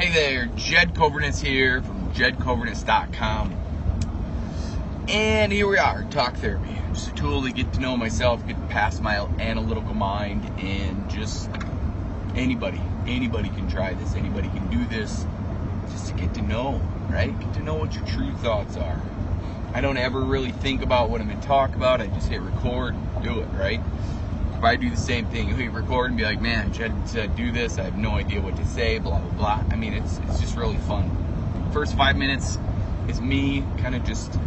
Hey there, Jed Coverness here from jedcoverness.com. And here we are, talk therapy. Just a tool to get to know myself, get past my analytical mind, and just anybody, anybody can try this, anybody can do this, just to get to know, right? Get to know what your true thoughts are. I don't ever really think about what I'm going to talk about, I just hit record, do it, right? If I do the same thing, you hit record and be like, man, Jed said do this, I have no idea what to say, blah, blah, blah. I mean, it's, it's just really fun. First five minutes is me kind of just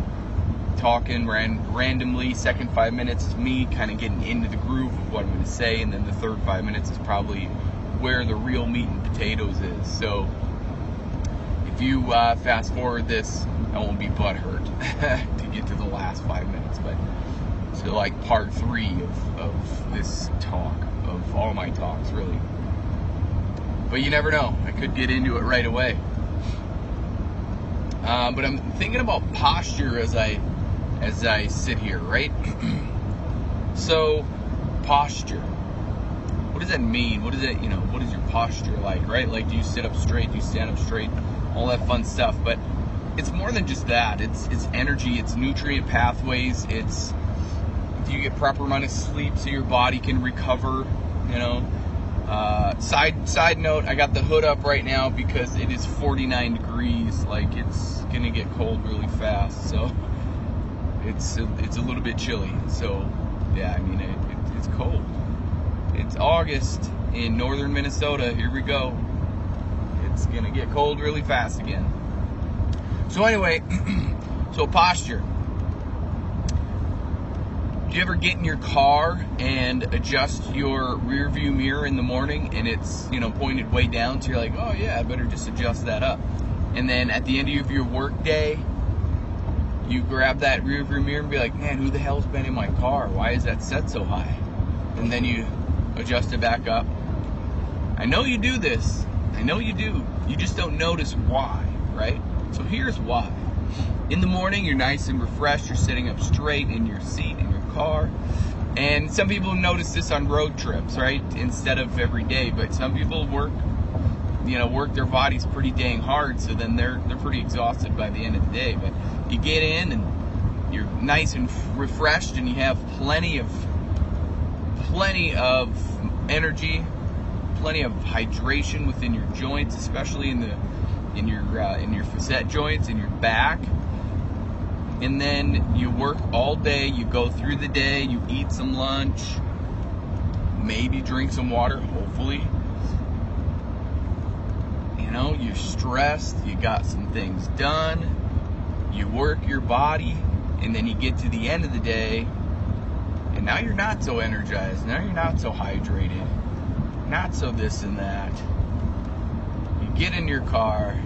talking ran, randomly. Second five minutes is me kind of getting into the groove of what I'm going to say. And then the third five minutes is probably where the real meat and potatoes is. So if you uh, fast forward this, I won't be butthurt to get to the last five minutes. But so like part three of, of all my talks, really. But you never know. I could get into it right away. Uh, but I'm thinking about posture as I as I sit here, right? so, posture. What does that mean? What is it, you know, what is your posture like, right? Like, do you sit up straight? Do you stand up straight? All that fun stuff. But it's more than just that. It's it's energy, it's nutrient pathways, it's do you get proper amount of sleep so your body can recover, you know. Uh, side side note, I got the hood up right now because it is 49 degrees. Like it's gonna get cold really fast. So it's it's a little bit chilly. So yeah, I mean it, it, it's cold. It's August in northern Minnesota. Here we go. It's gonna get cold really fast again. So anyway, so posture. Do you ever get in your car and adjust your rear view mirror in the morning and it's you know pointed way down? So you're like, oh yeah, I better just adjust that up. And then at the end of your work day, you grab that rear view mirror and be like, man, who the hell's been in my car? Why is that set so high? And then you adjust it back up. I know you do this. I know you do. You just don't notice why, right? So here's why. In the morning, you're nice and refreshed. You're sitting up straight in your seat in your car. And some people notice this on road trips, right? Instead of every day. But some people work, you know, work their bodies pretty dang hard. So then they're they're pretty exhausted by the end of the day. But you get in and you're nice and refreshed, and you have plenty of plenty of energy, plenty of hydration within your joints, especially in the in your uh, in your facet joints in your back. And then you work all day. You go through the day. You eat some lunch. Maybe drink some water. Hopefully. You know, you're stressed. You got some things done you work your body, and then you get to the end of the day, and now you're not so energized. Now you're not so hydrated. Not so this and that. Get in your car,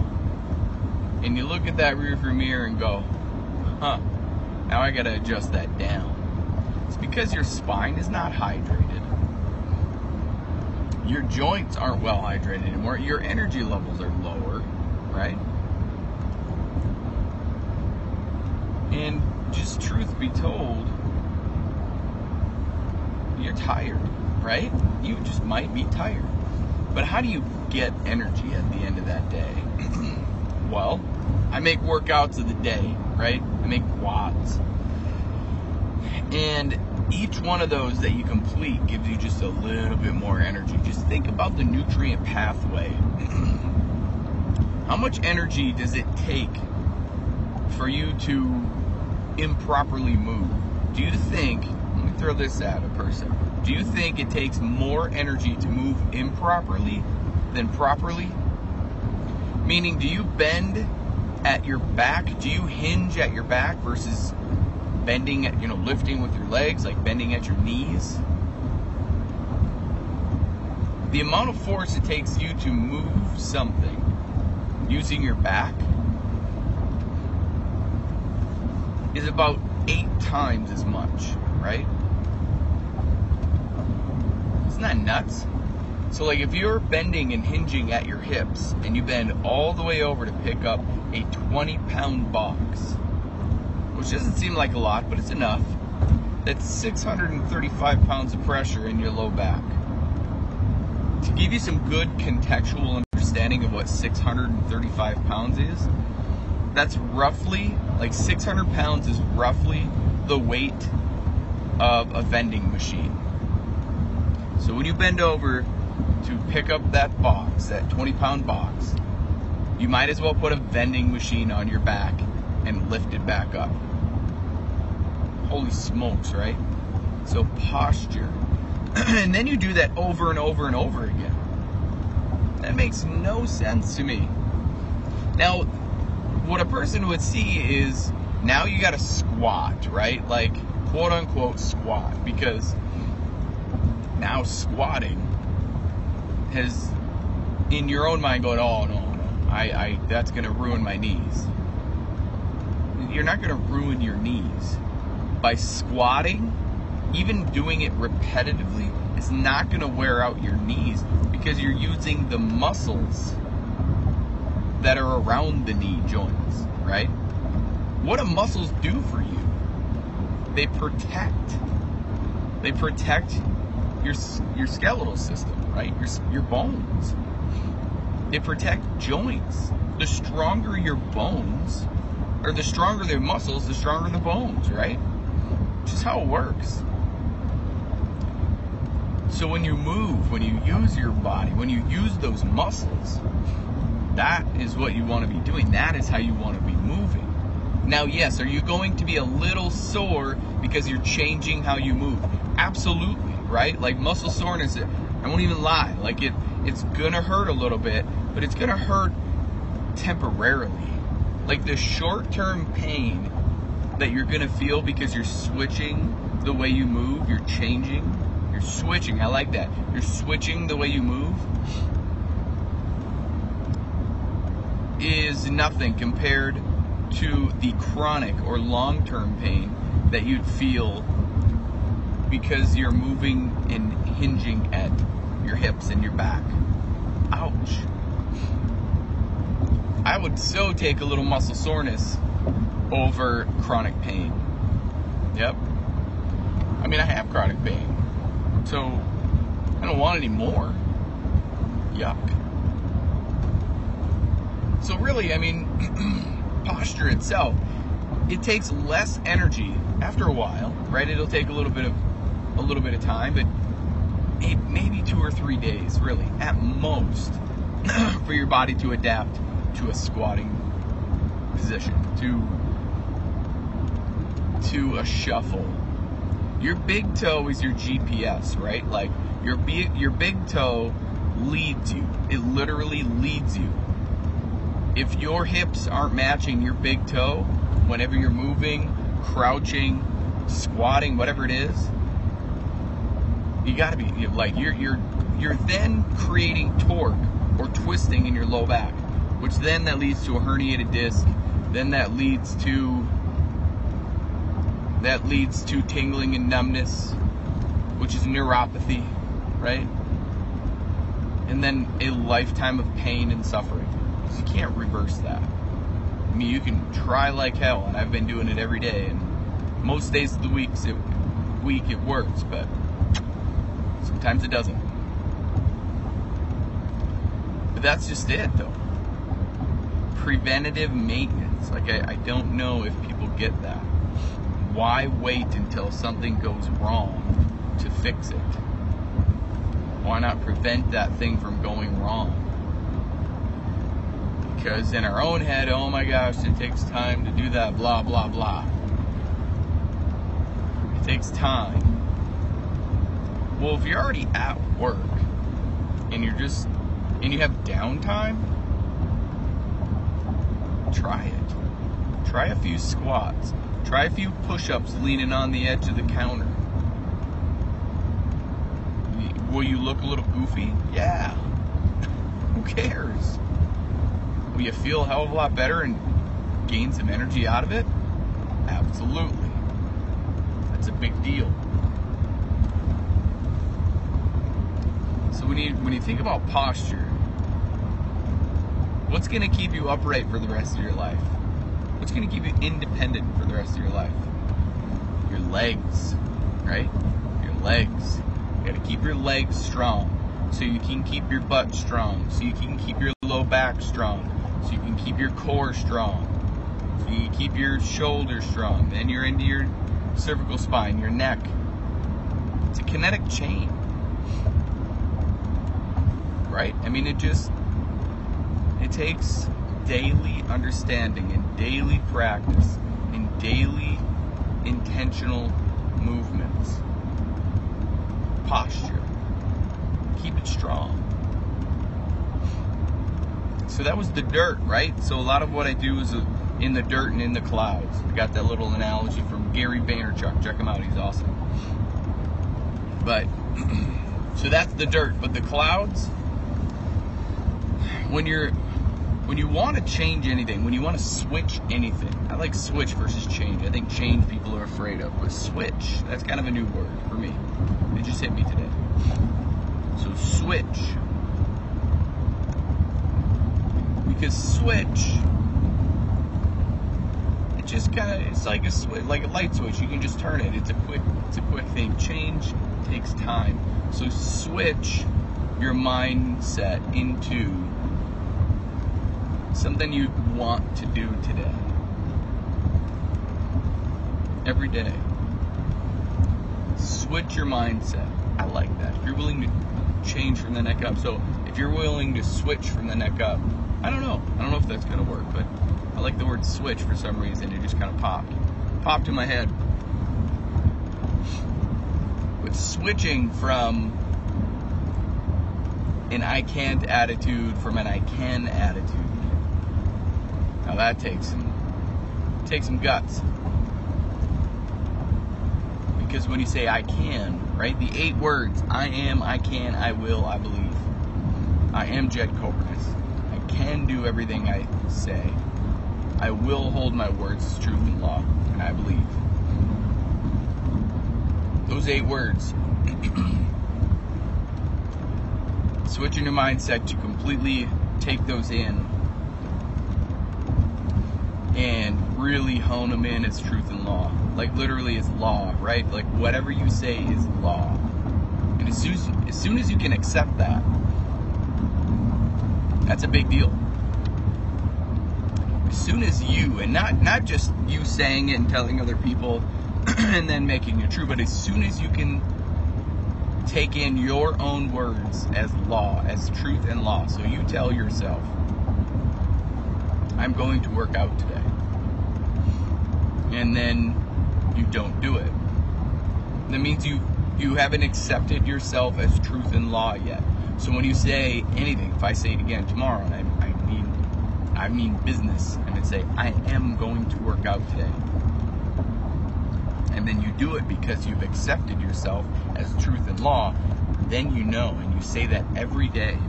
and you look at that rearview mirror and go, huh, now I gotta adjust that down. It's because your spine is not hydrated. Your joints aren't well hydrated anymore. Your energy levels are lower, right? And just truth be told, you're tired, right? You just might be tired. But how do you get energy at the end of that day? well, I make workouts of the day, right? I make WODs. And each one of those that you complete gives you just a little bit more energy. Just think about the nutrient pathway. How much energy does it take for you to improperly move, do you think, throw this at a person, do you think it takes more energy to move improperly than properly? Meaning, do you bend at your back? Do you hinge at your back versus bending at, you know, lifting with your legs, like bending at your knees? The amount of force it takes you to move something using your back is about eight times as much, right? Isn't that nuts? So, like, if you're bending and hinging at your hips and you bend all the way over to pick up a 20 pound box, which doesn't seem like a lot, but it's enough, that's 635 pounds of pressure in your low back. To give you some good contextual understanding, of what 635 pounds is, that's roughly like 600 pounds is roughly the weight of a vending machine. So when you bend over to pick up that box, that 20 pound box, you might as well put a vending machine on your back and lift it back up. Holy smokes, right? So posture. and then you do that over and over and over again. That makes no sense to me. Now, what a person would see is now you got to squat, right? Like quote unquote squat because now squatting has in your own mind going, oh no, no, I, I that's gonna ruin my knees. You're not gonna ruin your knees by squatting. Even doing it repetitively is not gonna wear out your knees because you're using the muscles that are around the knee joints, right? What do muscles do for you? They protect. They protect your your skeletal system, right? Your your bones. They protect joints. The stronger your bones, or the stronger the muscles, the stronger the bones, right? Just how it works. So when you move, when you use your body, when you use those muscles, that is what you want to be doing. That is how you want to be moving. Now, yes, are you going to be a little sore because you're changing how you move? Absolutely, right? Like muscle soreness, I won't even lie. Like it, it's gonna hurt a little bit, but it's gonna hurt temporarily. Like the short-term pain that you're gonna feel because you're switching the way you move, you're changing, you're switching. I like that. You're switching the way you move is nothing compared to the chronic or long-term pain that you'd feel because you're moving and hinging at your hips and your back. Ouch. I would so take a little muscle soreness over chronic pain. Yep. I mean, I have chronic pain. So I don't want any more. Yuck. So, really, I mean, posture itself, it takes less energy after a while, right? It'll take a little bit of a little bit of time, but maybe two or three days, really, at most, for your body to adapt to a squatting position, to to a shuffle. Your big toe is your GPS, right? Like your your big toe leads you. It literally leads you. If your hips aren't matching your big toe, whenever you're moving, crouching, squatting, whatever it is, you got to be like you're you're you're then creating torque or twisting in your low back, which then that leads to a herniated disc. Then that leads to that leads to tingling and numbness, which is neuropathy, right? And then a lifetime of pain and suffering. Because you can't reverse that. I mean, you can try like hell, and I've been doing it every day, and most days of the weeks it, week it works, but sometimes it doesn't. But that's just it, though. Preventative maintenance. Like, I, I don't know if people get that. Why wait until something goes wrong to fix it? Why not prevent that thing from going wrong? Because in our own head, oh my gosh, it takes time to do that, blah, blah, blah. It takes time. Well, if you're already at work and you're just, and you have downtime, try it. Try a few squats. Try a few push ups leaning on the edge of the counter. Will you look a little goofy? Yeah. Who cares? Will you feel a hell of a lot better and gain some energy out of it? Absolutely. That's a big deal. So when you when you think about posture, what's going to keep you upright for the rest of your life? What's going to keep you independent for the rest of your life? Your legs, right? Your legs. You got to keep your legs strong so you can keep your butt strong, so you can keep your low back strong, so you can keep your core strong, so you keep your shoulders strong. Then you're into your cervical spine, your neck. It's a kinetic chain, right? I mean, it just it takes daily understanding and daily practice and daily intentional movements, posture. Keep it strong. So that was the dirt, right? So a lot of what I do is uh, in the dirt and in the clouds. I got that little analogy from Gary Vaynerchuk. Check him out, he's awesome. But so that's the dirt, but the clouds when you're when you want to change anything, when you want to switch anything, I like switch versus change. I think change people are afraid of, but switch, that's kind of a new word for me. It just hit me today. So switch. Because switch, it just kind of, it's like a switch, like a light switch. You can just turn it. It's a quick, it's a quick thing. Change takes time. So switch your mindset into something you want to do today. Every day. Switch your mindset. I like that. If you're willing to change from the neck up, so if you're willing to switch from the neck up, I don't know. I don't know if that's to work, but I like the word switch for some reason. It just kind of popped. Popped in my head. But switching from an I can't attitude from an I can attitude now that takes some takes some guts. Because when you say I can, right? The eight words I am, I can, I will, I believe. I am Jed Copernus. Can do everything I say. I will hold my words as truth and law, and I believe. Those eight words. Switching your mindset to completely take those in and really hone them in as truth and law. Like literally as law, right? Like whatever you say is law. And as soon as, as soon as you can accept that, that's a big deal. As soon as you, and not not just you saying it and telling other people and then making it true, but as soon as you can take in your own words as law, as truth and law. So you tell yourself, I'm going to work out today and then you don't do it. That means you you haven't accepted yourself as truth and law yet. So when you say anything, if I say it again tomorrow, and I, I mean I mean business, and I say I am going to work out today, and then you do it because you've accepted yourself as truth and law, then you know, and you say that every day.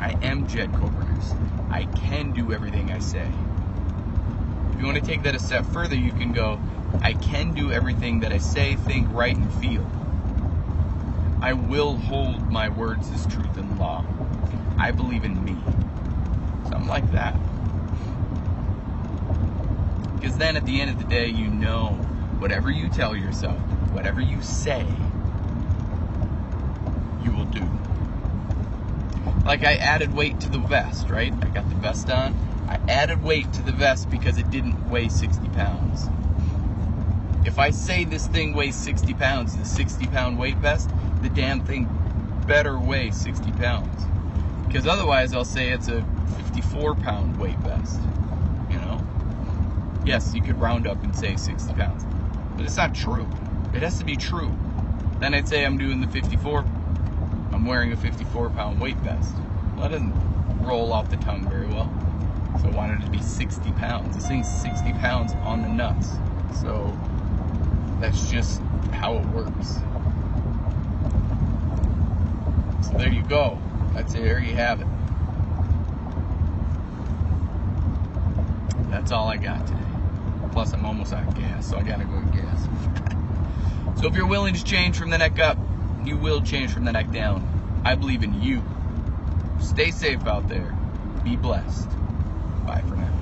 I am Jed Copernus. I can do everything I say. If you want to take that a step further, you can go, I can do everything that I say, think, write, and feel. I will hold my words as truth and law. I believe in me. Something like that. Because then at the end of the day, you know whatever you tell yourself, whatever you say, you will do. Like I added weight to the vest, right? I got the vest on. I added weight to the vest because it didn't weigh 60 pounds. If I say this thing weighs 60 pounds, the 60 pound weight vest, the damn thing better weigh 60 pounds. Because otherwise, I'll say it's a 54 pound weight vest. You know? Yes, you could round up and say 60 pounds, but it's not true. It has to be true. Then I'd say I'm doing the 54, I'm wearing a 54 pound weight vest. Well, that doesn't roll off the tongue very well. So I wanted it to be 60 pounds. This thing's 60 pounds on the nuts. So that's just how it works. So there you go. That's it. There you have it. That's all I got today. Plus, I'm almost out of gas, so I gotta go get gas. so if you're willing to change from the neck up, you will change from the neck down. I believe in you. Stay safe out there. Be blessed. Bye for now.